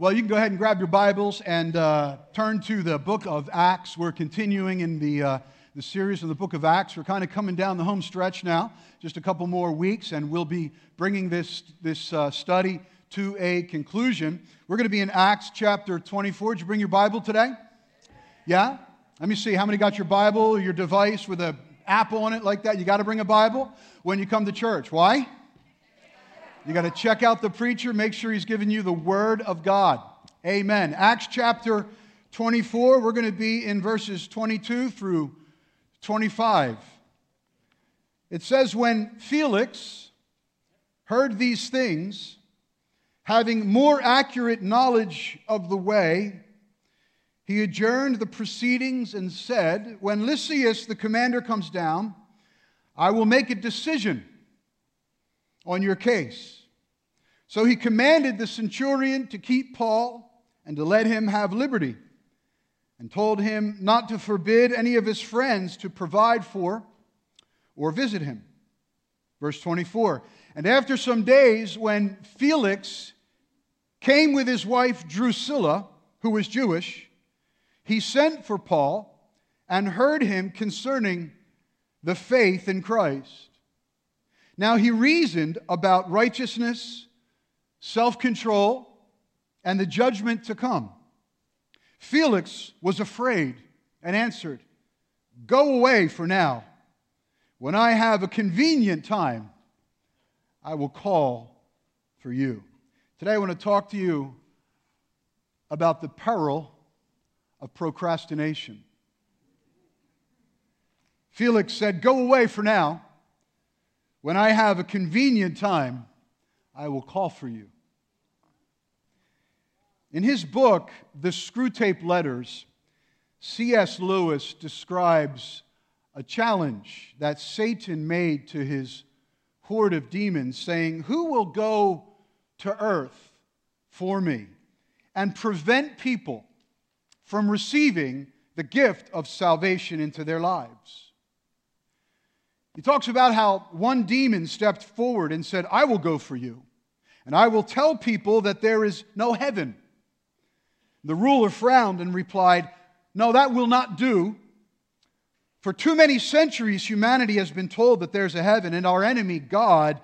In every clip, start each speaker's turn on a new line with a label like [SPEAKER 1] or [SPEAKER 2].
[SPEAKER 1] Well, you can go ahead and grab your Bibles and uh, turn to the book of Acts. We're continuing in the, uh, the series of the book of Acts. We're kind of coming down the home stretch now, just a couple more weeks, and we'll be bringing this, this uh, study to a conclusion. We're going to be in Acts chapter 24. Did you bring your Bible today? Yeah? Let me see. How many got your Bible, your device with an app on it like that? You got to bring a Bible when you come to church. Why? You got to check out the preacher, make sure he's giving you the Word of God. Amen. Acts chapter 24, we're going to be in verses 22 through 25. It says, When Felix heard these things, having more accurate knowledge of the way, he adjourned the proceedings and said, When Lysias the commander comes down, I will make a decision on your case. So he commanded the centurion to keep Paul and to let him have liberty, and told him not to forbid any of his friends to provide for or visit him. Verse 24 And after some days, when Felix came with his wife Drusilla, who was Jewish, he sent for Paul and heard him concerning the faith in Christ. Now he reasoned about righteousness self control, and the judgment to come. Felix was afraid and answered, Go away for now. When I have a convenient time, I will call for you. Today, I want to talk to you about the peril of procrastination. Felix said, Go away for now. When I have a convenient time, I will call for you. In his book, The Screwtape Letters, C.S. Lewis describes a challenge that Satan made to his horde of demons, saying, Who will go to earth for me and prevent people from receiving the gift of salvation into their lives? He talks about how one demon stepped forward and said, I will go for you and I will tell people that there is no heaven. The ruler frowned and replied, No, that will not do. For too many centuries, humanity has been told that there's a heaven, and our enemy, God,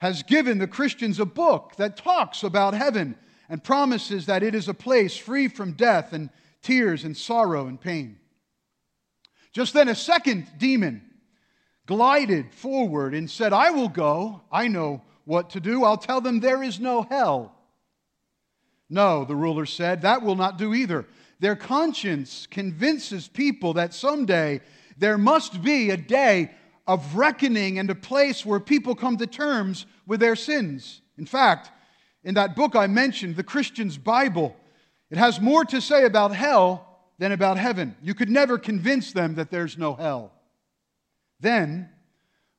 [SPEAKER 1] has given the Christians a book that talks about heaven and promises that it is a place free from death and tears and sorrow and pain. Just then, a second demon glided forward and said, I will go. I know what to do. I'll tell them there is no hell. No, the ruler said, that will not do either. Their conscience convinces people that someday there must be a day of reckoning and a place where people come to terms with their sins. In fact, in that book I mentioned, The Christian's Bible, it has more to say about hell than about heaven. You could never convince them that there's no hell. Then,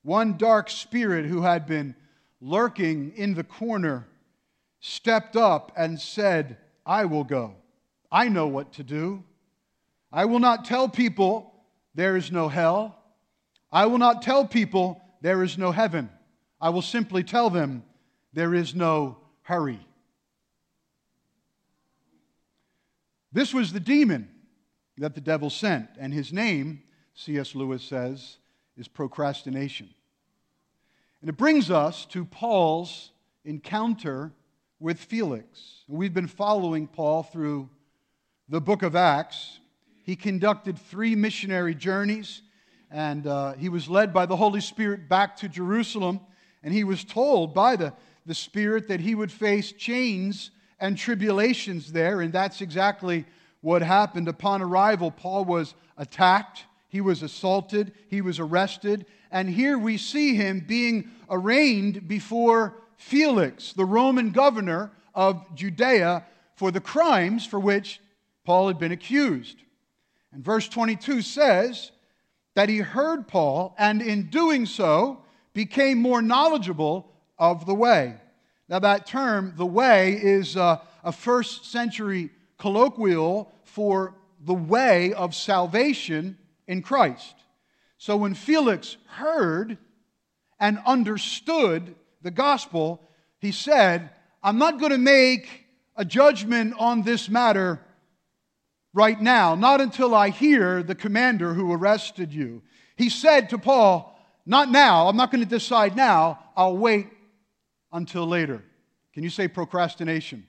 [SPEAKER 1] one dark spirit who had been lurking in the corner, stepped up and said, I will go. I know what to do. I will not tell people there is no hell. I will not tell people there is no heaven. I will simply tell them there is no hurry. This was the demon that the devil sent, and his name, C.S. Lewis says, is procrastination. And it brings us to Paul's encounter with Felix. We've been following Paul through the book of Acts. He conducted three missionary journeys, and uh, he was led by the Holy Spirit back to Jerusalem. And he was told by the, the Spirit that he would face chains and tribulations there, and that's exactly what happened. Upon arrival, Paul was attacked, he was assaulted, he was arrested, and here we see him being arraigned before Felix, the Roman governor of Judea, for the crimes for which Paul had been accused. And verse 22 says that he heard Paul, and in doing so, became more knowledgeable of the way. Now, that term, the way, is a, a first century colloquial for the way of salvation in Christ. So when Felix heard and understood the gospel, he said, I'm not going to make a judgment on this matter right now, not until I hear the commander who arrested you. He said to Paul, Not now, I'm not going to decide now, I'll wait until later. Can you say procrastination?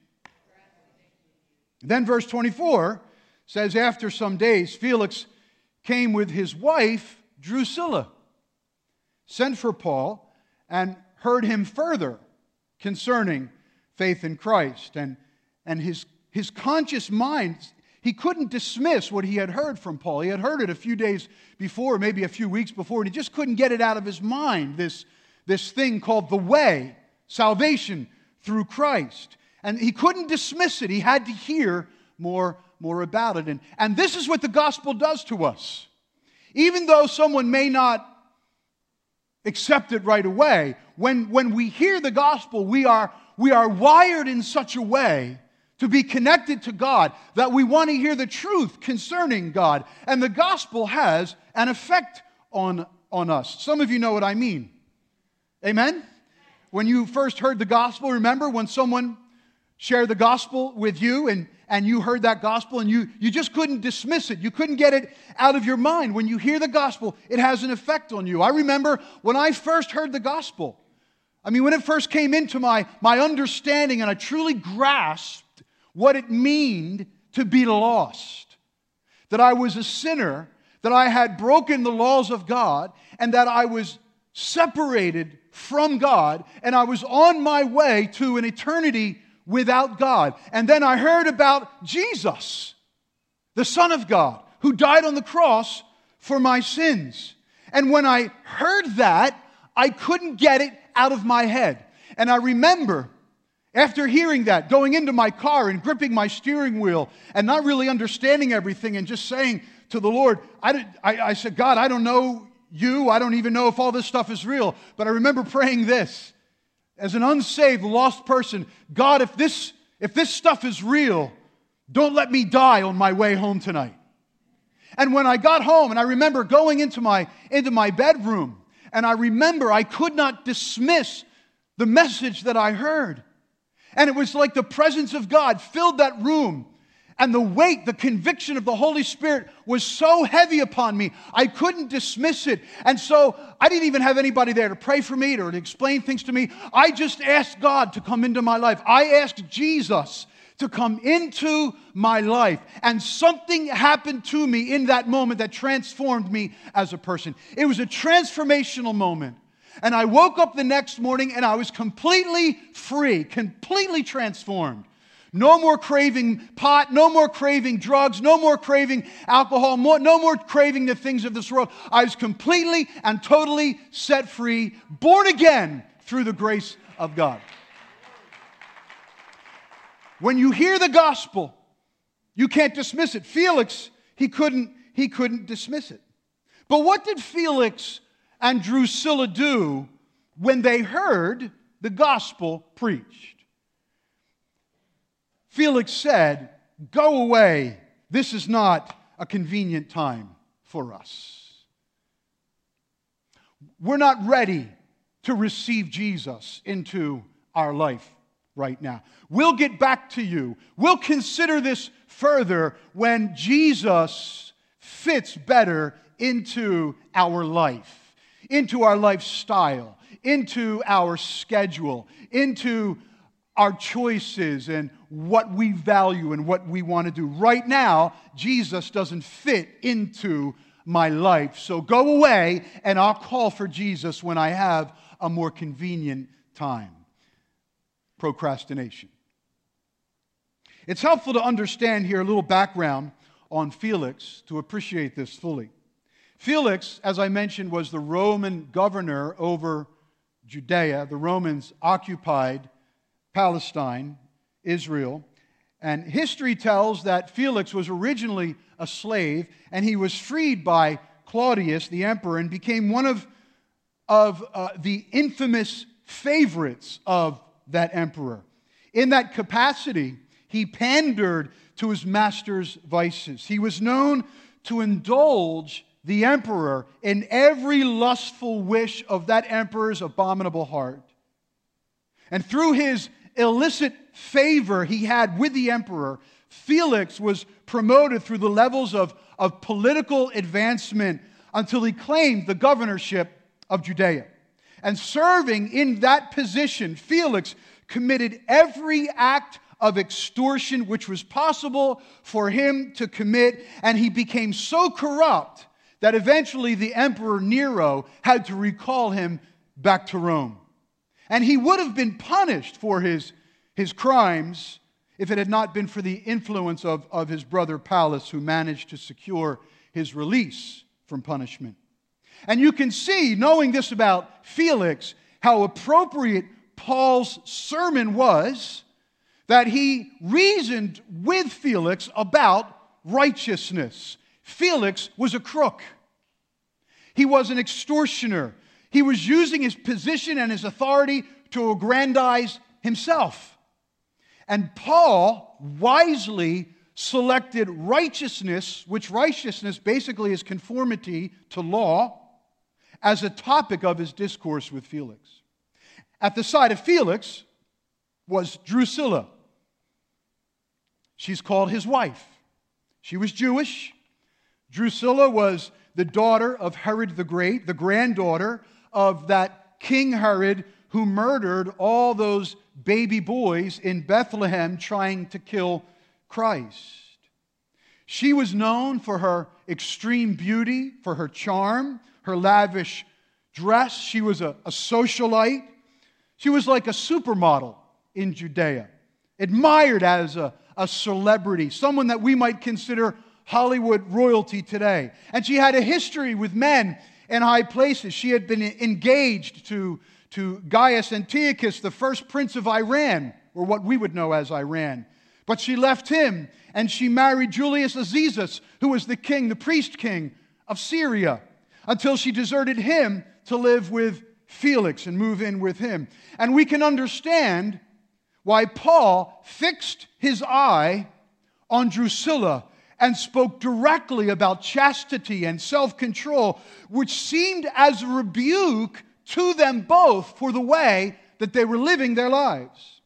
[SPEAKER 1] Then, verse 24 says, After some days, Felix came with his wife, Drusilla, sent for Paul, and heard him further concerning faith in Christ. And, and his, his conscious mind, he couldn't dismiss what he had heard from Paul. He had heard it a few days before, maybe a few weeks before, and he just couldn't get it out of his mind this, this thing called the way, salvation through Christ. And he couldn't dismiss it. He had to hear more, more about it. And, and this is what the gospel does to us. Even though someone may not accept it right away, when, when we hear the gospel, we are, we are wired in such a way to be connected to God that we want to hear the truth concerning God. And the gospel has an effect on, on us. Some of you know what I mean. Amen? When you first heard the gospel, remember when someone shared the gospel with you and, and you heard that gospel and you, you just couldn't dismiss it. You couldn't get it out of your mind. When you hear the gospel, it has an effect on you. I remember when I first heard the gospel, I mean, when it first came into my, my understanding and I truly grasped what it meant to be lost, that I was a sinner, that I had broken the laws of God, and that I was separated from God, and I was on my way to an eternity without God. And then I heard about Jesus, the Son of God, who died on the cross for my sins. And when I heard that, I couldn't get it out of my head. And I remember after hearing that, going into my car and gripping my steering wheel and not really understanding everything and just saying to the Lord, I, did, I, I said, God, I don't know you. I don't even know if all this stuff is real. But I remember praying this as an unsaved, lost person God, if this, if this stuff is real, don't let me die on my way home tonight. And when I got home, and I remember going into my, into my bedroom, and I remember I could not dismiss the message that I heard. And it was like the presence of God filled that room. And the weight, the conviction of the Holy Spirit was so heavy upon me, I couldn't dismiss it. And so I didn't even have anybody there to pray for me or to explain things to me. I just asked God to come into my life. I asked Jesus to come into my life. And something happened to me in that moment that transformed me as a person. It was a transformational moment. And I woke up the next morning and I was completely free, completely transformed. No more craving pot, no more craving drugs, no more craving alcohol, more, no more craving the things of this world. I was completely and totally set free, born again through the grace of God. When you hear the gospel, you can't dismiss it. Felix, he couldn't, he couldn't dismiss it. But what did Felix and Drusilla do when they heard the gospel preached? Felix said, Go away. This is not a convenient time for us. We're not ready to receive Jesus into our life right now. We'll get back to you. We'll consider this further when Jesus fits better into our life, into our lifestyle, into our schedule, into our choices and what we value and what we want to do. Right now, Jesus doesn't fit into my life. So go away and I'll call for Jesus when I have a more convenient time. Procrastination. It's helpful to understand here a little background on Felix to appreciate this fully. Felix, as I mentioned, was the Roman governor over Judea. The Romans occupied Palestine, Israel. And history tells that Felix was originally a slave and he was freed by Claudius, the emperor, and became one of, of uh, the infamous favorites of that emperor. In that capacity, he pandered to his master's vices. He was known to indulge the emperor in every lustful wish of that emperor's abominable heart. And through his illicit favor he had with the emperor, Felix was promoted through the levels of, of political advancement until he claimed the governorship of Judea. And serving in that position, Felix committed every act of extortion which was possible for him to commit, and he became so corrupt that eventually the emperor Nero had to recall him back to Rome. And he would have been punished for his, his crimes if it had not been for the influence of, of his brother Pallas, who managed to secure his release from punishment. And you can see, knowing this about Felix, how appropriate Paul's sermon was that he reasoned with Felix about righteousness. Felix was a crook, he was an extortioner. He was using his position and his authority to aggrandize himself. And Paul wisely selected righteousness, which righteousness basically is conformity to law, as a topic of his discourse with Felix. At the side of Felix was Drusilla. She's called his wife. She was Jewish. Drusilla was the daughter of Herod the Great, the granddaughter of that King Herod who murdered all those baby boys in Bethlehem trying to kill Christ. She was known for her extreme beauty, for her charm, her lavish dress. She was a, a socialite. She was like a supermodel in Judea, admired as a, a celebrity, someone that we might consider Hollywood royalty today. And she had a history with men in high places. She had been engaged to, to Gaius Antiochus, the first prince of Iran, or what we would know as Iran. But she left him and she married Julius Azizus, who was the king, the priest king of Syria, until she deserted him to live with Felix and move in with him. And we can understand why Paul fixed his eye on Drusilla and spoke directly about chastity and self control, which seemed as a rebuke to them both for the way that they were living their lives.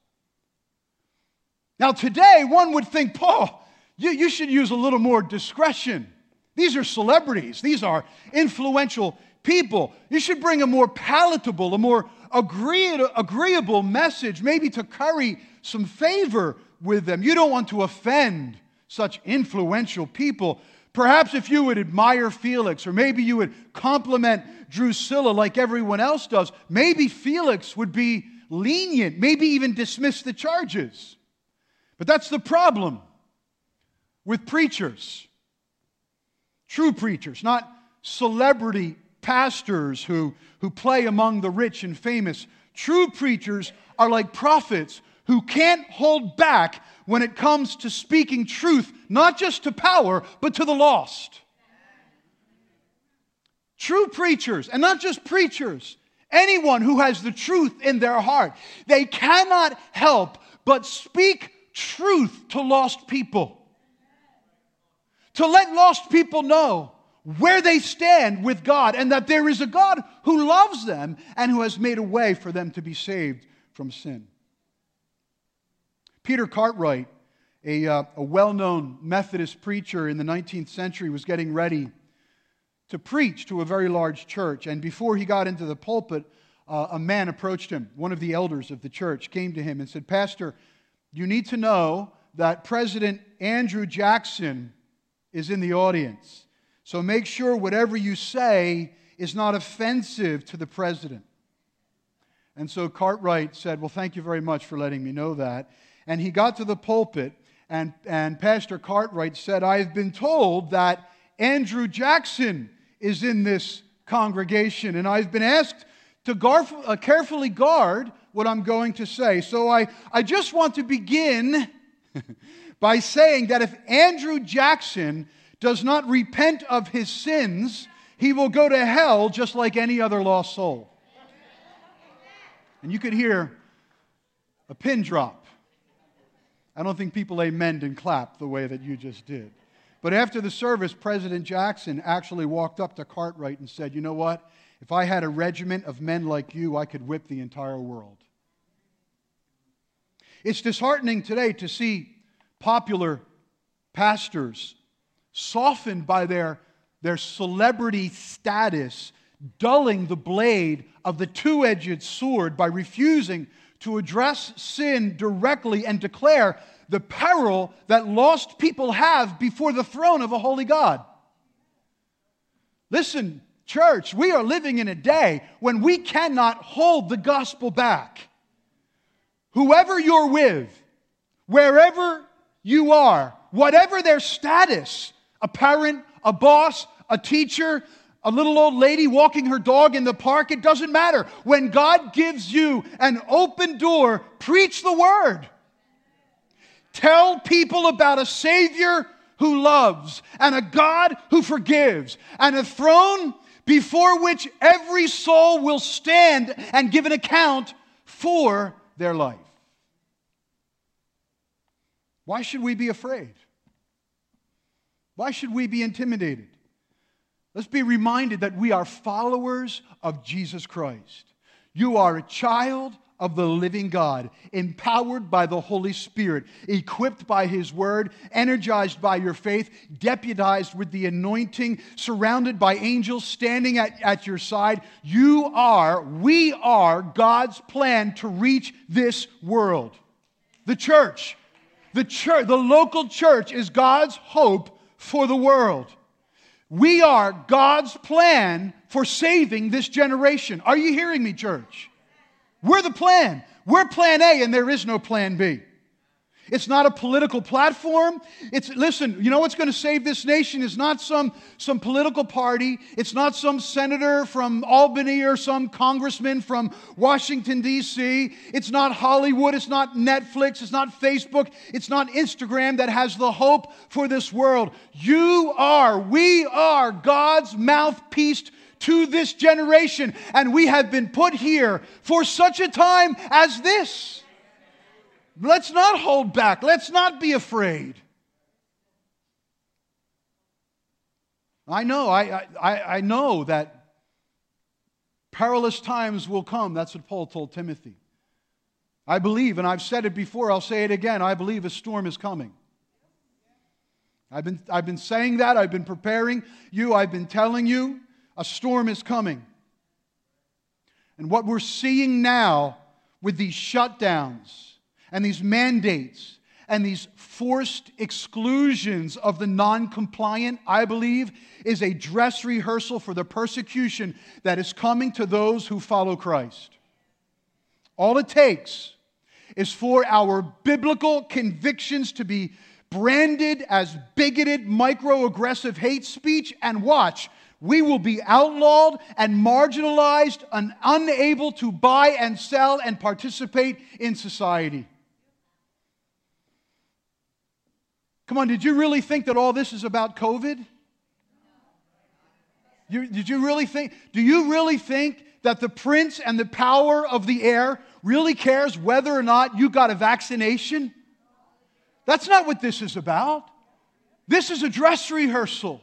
[SPEAKER 1] Now, today, one would think, Paul, you, you should use a little more discretion. These are celebrities, these are influential people. You should bring a more palatable, a more agreeable message, maybe to curry some favor with them. You don't want to offend such influential people. Perhaps if you would admire Felix, or maybe you would compliment Drusilla like everyone else does, maybe Felix would be lenient, maybe even dismiss the charges. But that's the problem with preachers. True preachers, not celebrity pastors who, who play among the rich and famous. True preachers are like prophets who can't hold back when it comes to speaking truth, not just to power, but to the lost. True preachers, and not just preachers, anyone who has the truth in their heart, they cannot help but speak truth to lost people. To let lost people know where they stand with God and that there is a God who loves them and who has made a way for them to be saved from sin. Peter Cartwright, a, uh, a well known Methodist preacher in the 19th century, was getting ready to preach to a very large church. And before he got into the pulpit, uh, a man approached him. One of the elders of the church came to him and said, Pastor, you need to know that President Andrew Jackson is in the audience. So make sure whatever you say is not offensive to the president. And so Cartwright said, Well, thank you very much for letting me know that. And he got to the pulpit, and, and Pastor Cartwright said, I've been told that Andrew Jackson is in this congregation, and I've been asked to uh, carefully guard what I'm going to say. So I, I just want to begin by saying that if Andrew Jackson does not repent of his sins, he will go to hell just like any other lost soul. And you could hear a pin drop. I don't think people amen and clap the way that you just did. But after the service, President Jackson actually walked up to Cartwright and said, You know what? If I had a regiment of men like you, I could whip the entire world. It's disheartening today to see popular pastors softened by their, their celebrity status, dulling the blade of the two edged sword by refusing to address sin directly and declare the peril that lost people have before the throne of a holy God. Listen, church, we are living in a day when we cannot hold the gospel back. Whoever you're with, wherever you are, whatever their status, a parent, a boss, a teacher, a little old lady walking her dog in the park, it doesn't matter. When God gives you an open door, preach the word. Tell people about a Savior who loves and a God who forgives and a throne before which every soul will stand and give an account for their life. Why should we be afraid? Why should we be intimidated? Let's be reminded that we are followers of Jesus Christ. You are a child of the living God, empowered by the Holy Spirit, equipped by His Word, energized by your faith, deputized with the anointing, surrounded by angels standing at, at your side. You are, we are God's plan to reach this world. The church, the church, the local church is God's hope for the world. We are God's plan for saving this generation. Are you hearing me, church? We're the plan. We're plan A, and there is no plan B. It's not a political platform. It's listen, you know what's going to save this nation is not some, some political party. It's not some senator from Albany or some congressman from Washington, D.C. It's not Hollywood. It's not Netflix. It's not Facebook. It's not Instagram that has the hope for this world. You are, we are God's mouthpiece to this generation, and we have been put here for such a time as this. Let's not hold back. Let's not be afraid. I know, I, I, I know that perilous times will come. That's what Paul told Timothy. I believe, and I've said it before, I'll say it again, I believe a storm is coming. I've been, I've been saying that, I've been preparing you, I've been telling you a storm is coming. And what we're seeing now with these shutdowns, and these mandates and these forced exclusions of the non compliant, I believe, is a dress rehearsal for the persecution that is coming to those who follow Christ. All it takes is for our biblical convictions to be branded as bigoted, microaggressive hate speech, and watch, we will be outlawed and marginalized and unable to buy and sell and participate in society. Come on, did you really think that all this is about COVID? You, did you really think? Do you really think that the prince and the power of the air really cares whether or not you got a vaccination? That's not what this is about. This is a dress rehearsal.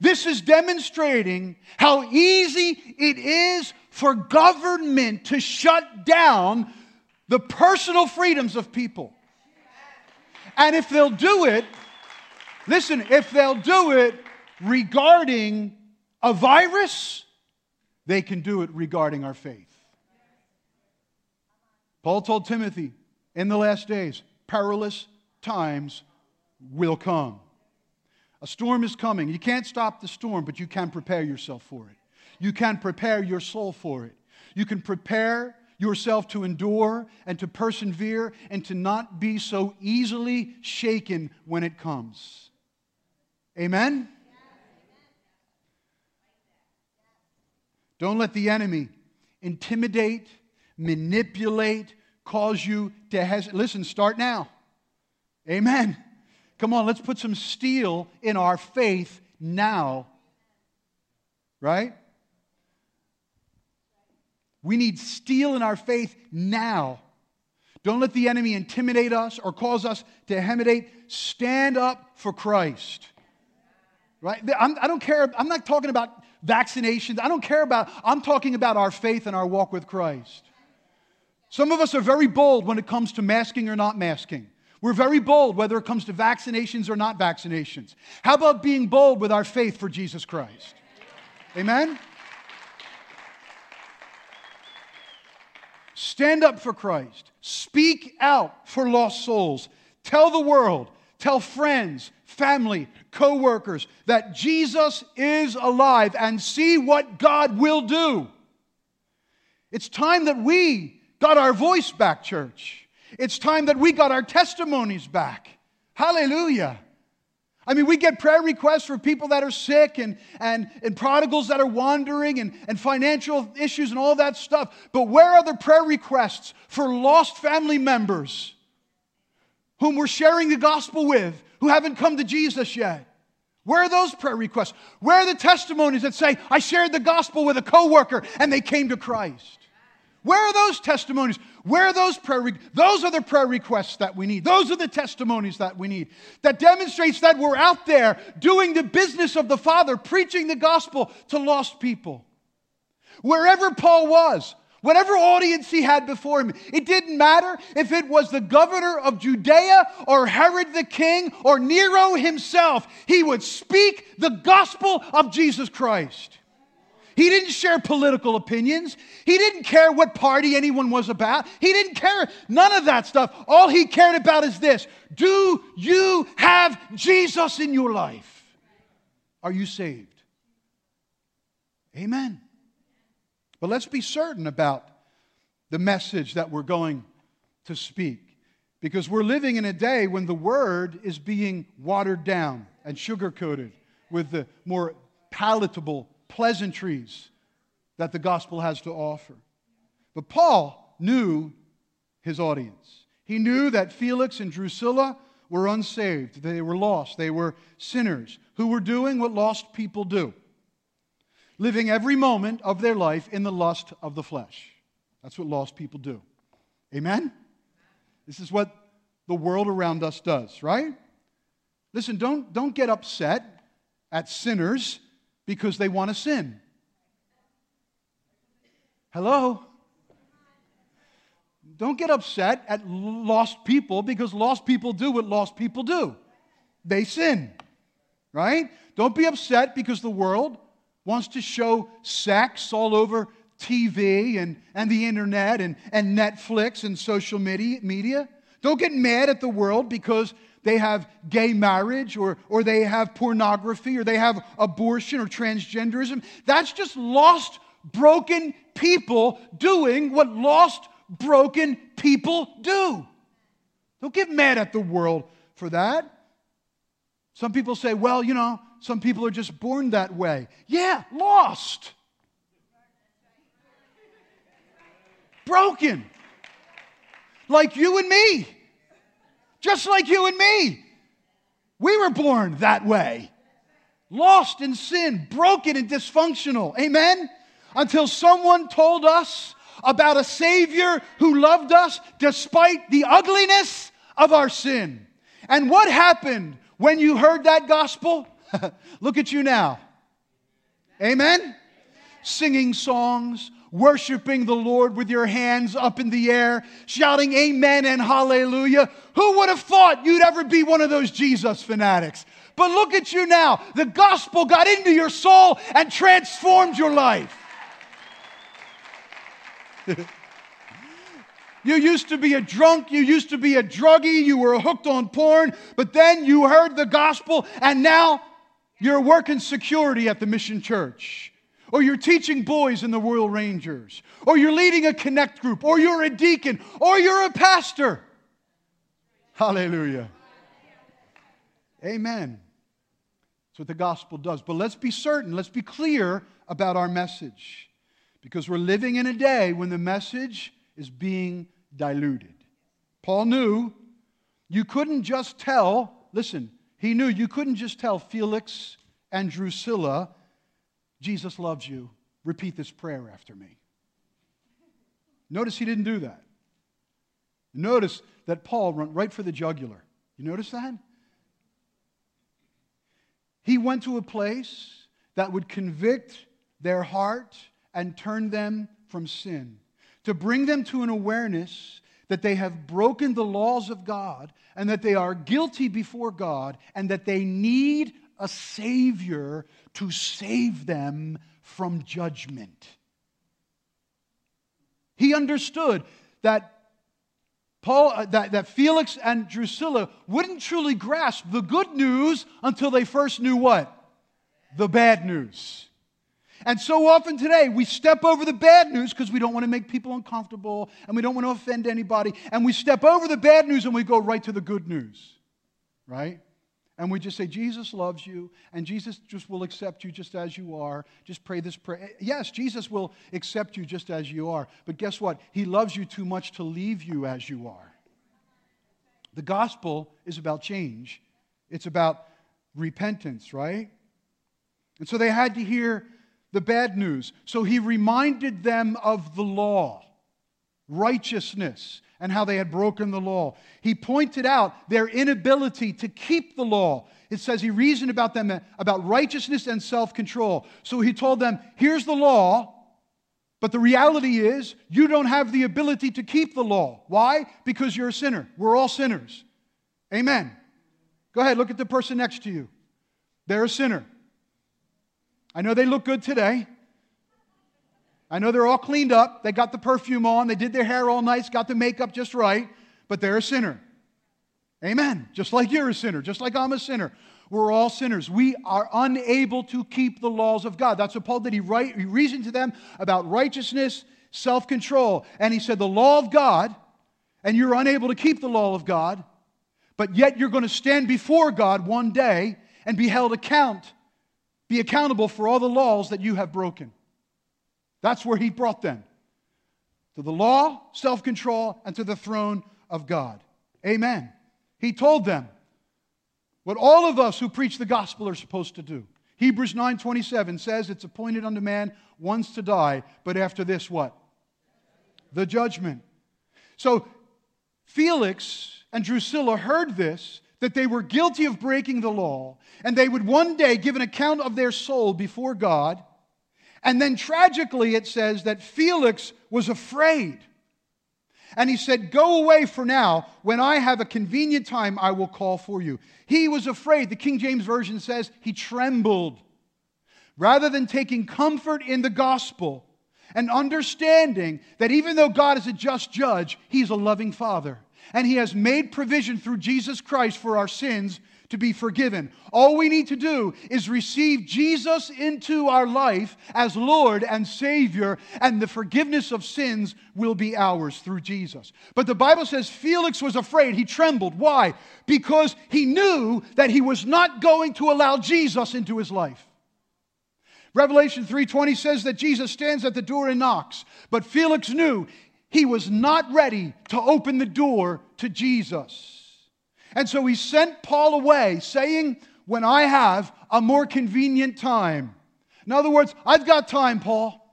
[SPEAKER 1] This is demonstrating how easy it is for government to shut down the personal freedoms of people. And if they'll do it, listen, if they'll do it regarding a virus, they can do it regarding our faith. Paul told Timothy, in the last days, perilous times will come. A storm is coming. You can't stop the storm, but you can prepare yourself for it. You can prepare your soul for it. You can prepare yourself to endure and to persevere and to not be so easily shaken when it comes. Amen? Don't let the enemy intimidate, manipulate, cause you to hesitate. Listen, start now. Amen. Come on, let's put some steel in our faith now. Right? We need steel in our faith now. Don't let the enemy intimidate us or cause us to intimidate. Stand up for Christ. Right? I'm, I do not care. I'm not talking about vaccinations. I don't care about, I'm talking about our faith and our walk with Christ. Some of us are very bold when it comes to masking or not masking. We're very bold whether it comes to vaccinations or not vaccinations. How about being bold with our faith for Jesus Christ? Amen? Stand up for Christ. Speak out for lost souls. Tell the world, tell friends, family, co workers that Jesus is alive and see what God will do. It's time that we got our voice back, church. It's time that we got our testimonies back. Hallelujah. I mean, we get prayer requests for people that are sick and, and, and prodigals that are wandering and, and financial issues and all that stuff. But where are the prayer requests for lost family members whom we're sharing the gospel with who haven't come to Jesus yet? Where are those prayer requests? Where are the testimonies that say, I shared the gospel with a coworker and they came to Christ? Where are those testimonies? Where are those prayer re- those are the prayer requests that we need. Those are the testimonies that we need. That demonstrates that we're out there doing the business of the Father, preaching the gospel to lost people. Wherever Paul was, whatever audience he had before him, it didn't matter if it was the governor of Judea or Herod the king or Nero himself, he would speak the gospel of Jesus Christ. He didn't share political opinions. He didn't care what party anyone was about. He didn't care none of that stuff. All he cared about is this Do you have Jesus in your life? Are you saved? Amen. But let's be certain about the message that we're going to speak because we're living in a day when the word is being watered down and sugar coated with the more palatable pleasantries that the gospel has to offer. But Paul knew his audience. He knew that Felix and Drusilla were unsaved, they were lost, they were sinners who were doing what lost people do living every moment of their life in the lust of the flesh. That's what lost people do. Amen? This is what the world around us does, right? Listen, don't, don't get upset at sinners because they want to sin. Hello? Don't get upset at lost people because lost people do what lost people do they sin, right? Don't be upset because the world wants to show sex all over TV and, and the internet and, and Netflix and social media, media. Don't get mad at the world because they have gay marriage or, or they have pornography or they have abortion or transgenderism. That's just lost, broken people doing what lost, broken people do. Don't get mad at the world for that. Some people say, well, you know, some people are just born that way. Yeah, lost. Broken. Like you and me just like you and me. We were born that way lost in sin, broken and dysfunctional. Amen? Until someone told us about a Savior who loved us despite the ugliness of our sin. And what happened when you heard that gospel? Look at you now. Amen? Singing songs, worshiping the Lord with your hands up in the air, shouting amen and hallelujah. Who would have thought you'd ever be one of those Jesus fanatics? But look at you now. The gospel got into your soul and transformed your life. you used to be a drunk, you used to be a druggie, you were hooked on porn, but then you heard the gospel and now you're working security at the mission church or you're teaching boys in the Royal Rangers, or you're leading a connect group, or you're a deacon, or you're a pastor. Hallelujah. Amen. That's what the gospel does. But let's be certain, let's be clear about our message, because we're living in a day when the message is being diluted. Paul knew you couldn't just tell, listen, he knew you couldn't just tell Felix and Drusilla Jesus loves you. Repeat this prayer after me. Notice he didn't do that. Notice that Paul went right for the jugular. You notice that? He went to a place that would convict their heart and turn them from sin, to bring them to an awareness that they have broken the laws of God and that they are guilty before God and that they need a Savior to save them from judgment. He understood that Paul, uh, that, that Felix and Drusilla wouldn't truly grasp the good news until they first knew what? The bad news. And so often today, we step over the bad news because we don't want to make people uncomfortable and we don't want to offend anybody. And we step over the bad news and we go right to the good news, right? And we just say, Jesus loves you, and Jesus just will accept you just as you are. Just pray this prayer. Eh, yes, Jesus will accept you just as you are. But guess what? He loves you too much to leave you as you are. The gospel is about change, it's about repentance, right? And so they had to hear the bad news. So he reminded them of the law, righteousness, and how they had broken the law. He pointed out their inability to keep the law. It says he reasoned about them about righteousness and self control. So he told them, here's the law, but the reality is you don't have the ability to keep the law. Why? Because you're a sinner. We're all sinners. Amen. Go ahead, look at the person next to you. They're a sinner. I know they look good today. I know they're all cleaned up. They got the perfume on. They did their hair all nice, got the makeup just right, but they're a sinner. Amen. Just like you're a sinner, just like I'm a sinner. We're all sinners. We are unable to keep the laws of God. That's what Paul did. He, he reasoned to them about righteousness, self control. And he said, The law of God, and you're unable to keep the law of God, but yet you're going to stand before God one day and be held account, be accountable for all the laws that you have broken. That's where he brought them to the law, self control, and to the throne of God. Amen. He told them what all of us who preach the gospel are supposed to do. Hebrews 9:27 says it's appointed unto man once to die, but after this what? The judgment. So Felix and Drusilla heard this that they were guilty of breaking the law and they would one day give an account of their soul before God and then tragically, it says that Felix was afraid. And he said, Go away for now. When I have a convenient time, I will call for you. He was afraid. The King James Version says he trembled. Rather than taking comfort in the gospel and understanding that even though God is a just judge, he's a loving father. And he has made provision through Jesus Christ for our sins to be forgiven. All we need to do is receive Jesus into our life as Lord and Savior, and the forgiveness of sins will be ours through Jesus. But the Bible says Felix was afraid. He trembled. Why? Because he knew that he was not going to allow Jesus into his life. Revelation 3:20 says that Jesus stands at the door and knocks. But Felix knew he was not ready to open the door to Jesus. And so he sent Paul away, saying, When I have a more convenient time. In other words, I've got time, Paul.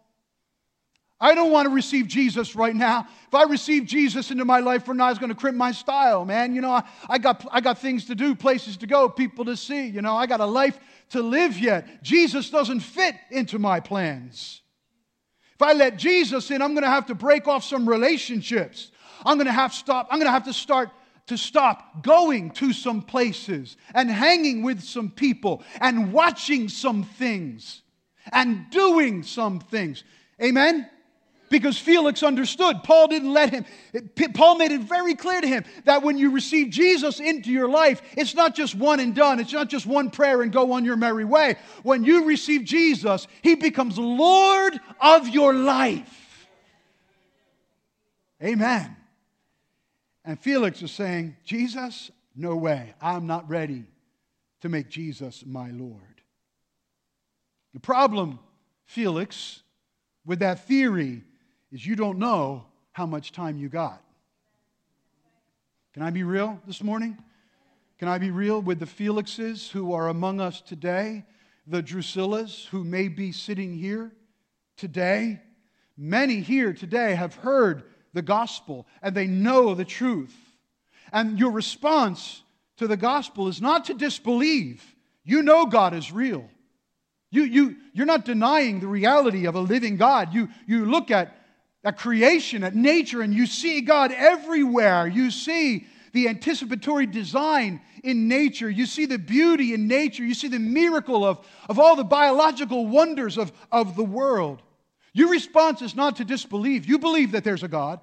[SPEAKER 1] I don't want to receive Jesus right now. If I receive Jesus into my life right now, it's going to crimp my style, man. You know, I, I, got, I got things to do, places to go, people to see. You know, I got a life to live yet. Jesus doesn't fit into my plans. If I let Jesus in, I'm going to have to break off some relationships. I'm going to have to stop. I'm going to have to start to stop going to some places and hanging with some people and watching some things and doing some things. Amen? Because Felix understood. Paul didn't let him. Paul made it very clear to him that when you receive Jesus into your life, it's not just one and done. It's not just one prayer and go on your merry way. When you receive Jesus, he becomes Lord of your life. Amen. And Felix is saying, Jesus, no way. I'm not ready to make Jesus my Lord. The problem, Felix, with that theory is you don't know how much time you got. Can I be real this morning? Can I be real with the Felixes who are among us today, the Drusillas who may be sitting here today? Many here today have heard the gospel and they know the truth. And your response to the gospel is not to disbelieve. You know God is real. You, you, you're not denying the reality of a living God. You, you look at at creation, at nature, and you see God everywhere. You see the anticipatory design in nature. You see the beauty in nature. You see the miracle of, of all the biological wonders of, of the world. Your response is not to disbelieve. You believe that there's a God.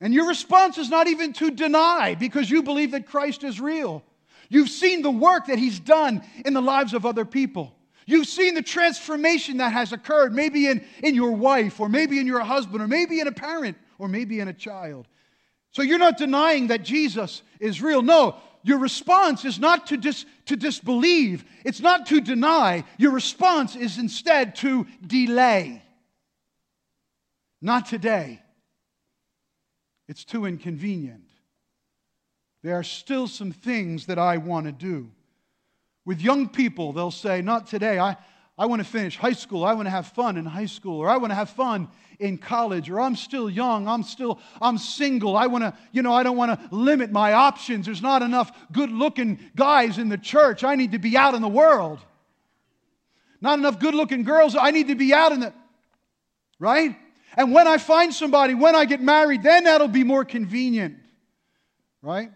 [SPEAKER 1] And your response is not even to deny because you believe that Christ is real. You've seen the work that He's done in the lives of other people. You've seen the transformation that has occurred, maybe in, in your wife, or maybe in your husband, or maybe in a parent, or maybe in a child. So you're not denying that Jesus is real. No, your response is not to, dis, to disbelieve, it's not to deny. Your response is instead to delay. Not today. It's too inconvenient. There are still some things that I want to do. With young people, they'll say, Not today. I, I want to finish high school. I want to have fun in high school, or I want to have fun in college, or I'm still young. I'm still, I'm single. I want to, you know, I don't want to limit my options. There's not enough good looking guys in the church. I need to be out in the world. Not enough good looking girls. I need to be out in the, right? And when I find somebody, when I get married, then that'll be more convenient, right?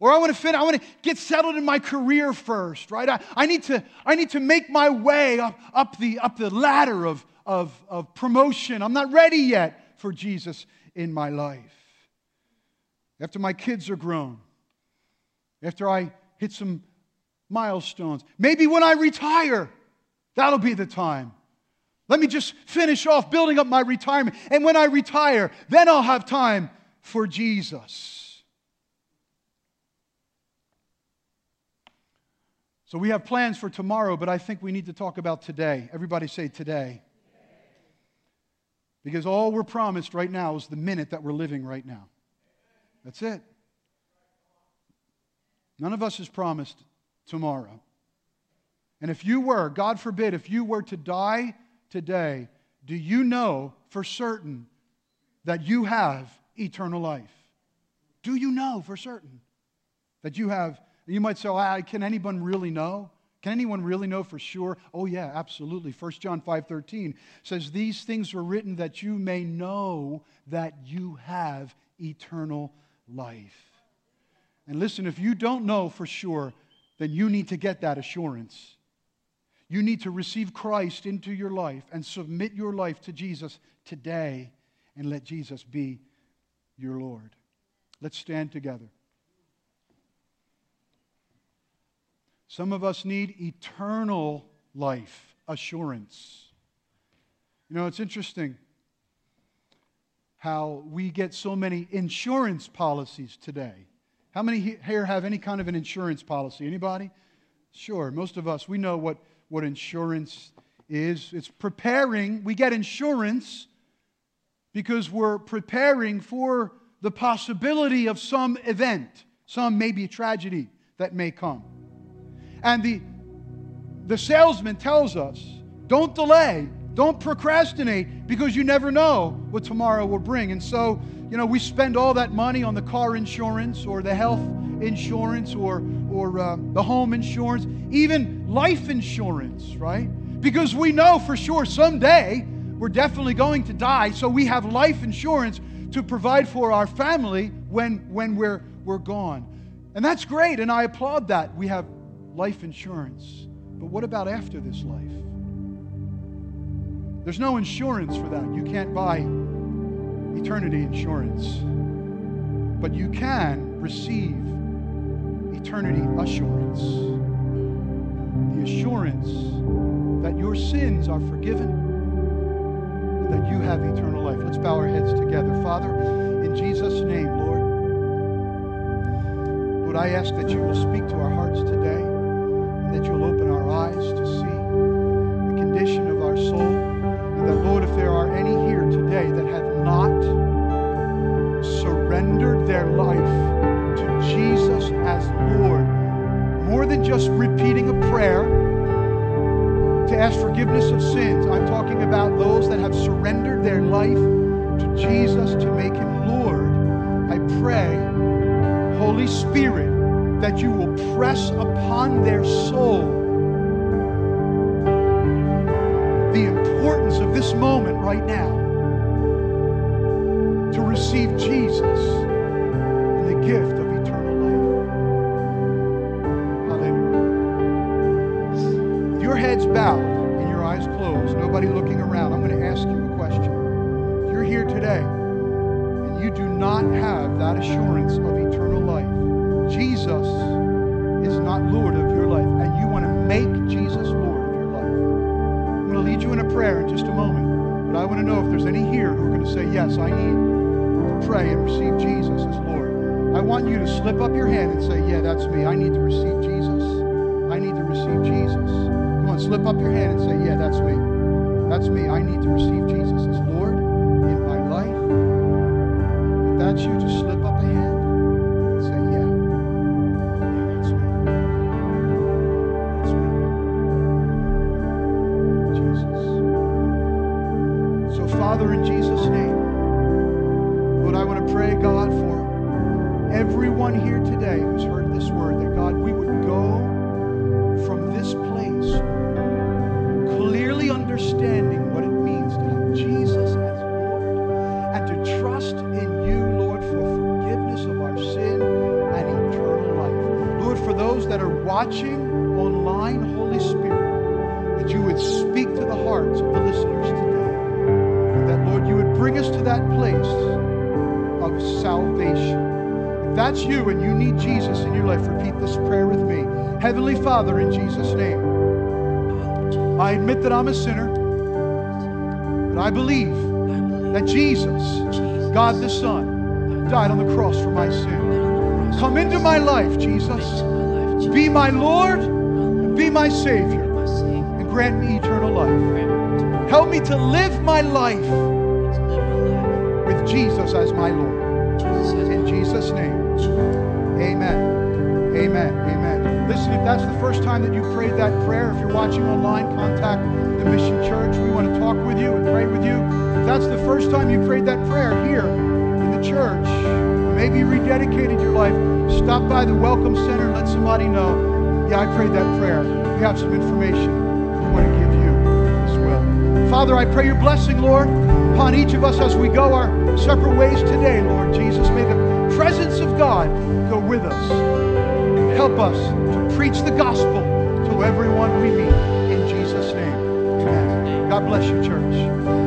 [SPEAKER 1] Or I want to fit, I want to get settled in my career first, right? I, I, need, to, I need to make my way up, up, the, up the ladder of, of, of promotion. I'm not ready yet for Jesus in my life. After my kids are grown, after I hit some milestones, maybe when I retire, that'll be the time. Let me just finish off building up my retirement. And when I retire, then I'll have time for Jesus. So we have plans for tomorrow, but I think we need to talk about today. Everybody say today. Because all we're promised right now is the minute that we're living right now. That's it. None of us is promised tomorrow. And if you were, God forbid, if you were to die today, do you know for certain that you have eternal life? Do you know for certain that you have you might say, can anyone really know? Can anyone really know for sure? Oh, yeah, absolutely. 1 John 5.13 says, These things are written that you may know that you have eternal life. And listen, if you don't know for sure, then you need to get that assurance. You need to receive Christ into your life and submit your life to Jesus today and let Jesus be your Lord. Let's stand together. Some of us need eternal life assurance. You know, it's interesting how we get so many insurance policies today. How many here have any kind of an insurance policy? Anybody? Sure, most of us, we know what, what insurance is. It's preparing, we get insurance because we're preparing for the possibility of some event, some maybe tragedy that may come. And the, the salesman tells us don't delay, don't procrastinate because you never know what tomorrow will bring. And so, you know, we spend all that money on the car insurance or the health insurance or, or uh, the home insurance, even life insurance, right? Because we know for sure someday we're definitely going to die. So we have life insurance to provide for our family when, when we're, we're gone. And that's great, and I applaud that. We have life insurance. But what about after this life? There's no insurance for that. You can't buy eternity insurance. But you can receive eternity assurance. The assurance that your sins are forgiven and that you have eternal life. Let's bow our heads together. Father, in Jesus' name, Lord, Lord, I ask that you will speak to our hearts today that you'll open our eyes to see the condition of our soul. And that, Lord, if there are any here today that have not surrendered their life to Jesus as Lord, more than just repeating a prayer to ask forgiveness of sins, I'm talking about those that have surrendered their life to Jesus to make him Lord. I pray, Holy Spirit, that you will press upon upon their soul the importance of this moment right now to receive Jesus. Pray and receive Jesus as Lord. I want you to slip up your hand and say, Yeah, that's me. I need to receive Jesus. I need to receive Jesus. Come on, slip up your hand and say, Yeah, that's me. That's me. I need to receive Jesus as Lord in my life. If that's you, just slip that I'm a sinner, but I believe that Jesus, God the Son, died on the cross for my sin. Come into my life, Jesus. Be my Lord be my Savior and grant me eternal life. Help me to live my life with Jesus as my Lord. In Jesus' name, amen. Amen. Amen. Listen, if that's the first time that you prayed that prayer, if you're watching online, contact the Mission Church. We want to talk with you and pray with you. If that's the first time you prayed that prayer here in the church, maybe you rededicated your life, stop by the Welcome Center and let somebody know, yeah, I prayed that prayer. We have some information we want to give you as well. Father, I pray your blessing, Lord, upon each of us as we go our separate ways today, Lord Jesus. May the presence of God go with us. Help us to preach the gospel to everyone we meet. In Jesus' name, amen. God bless you, church.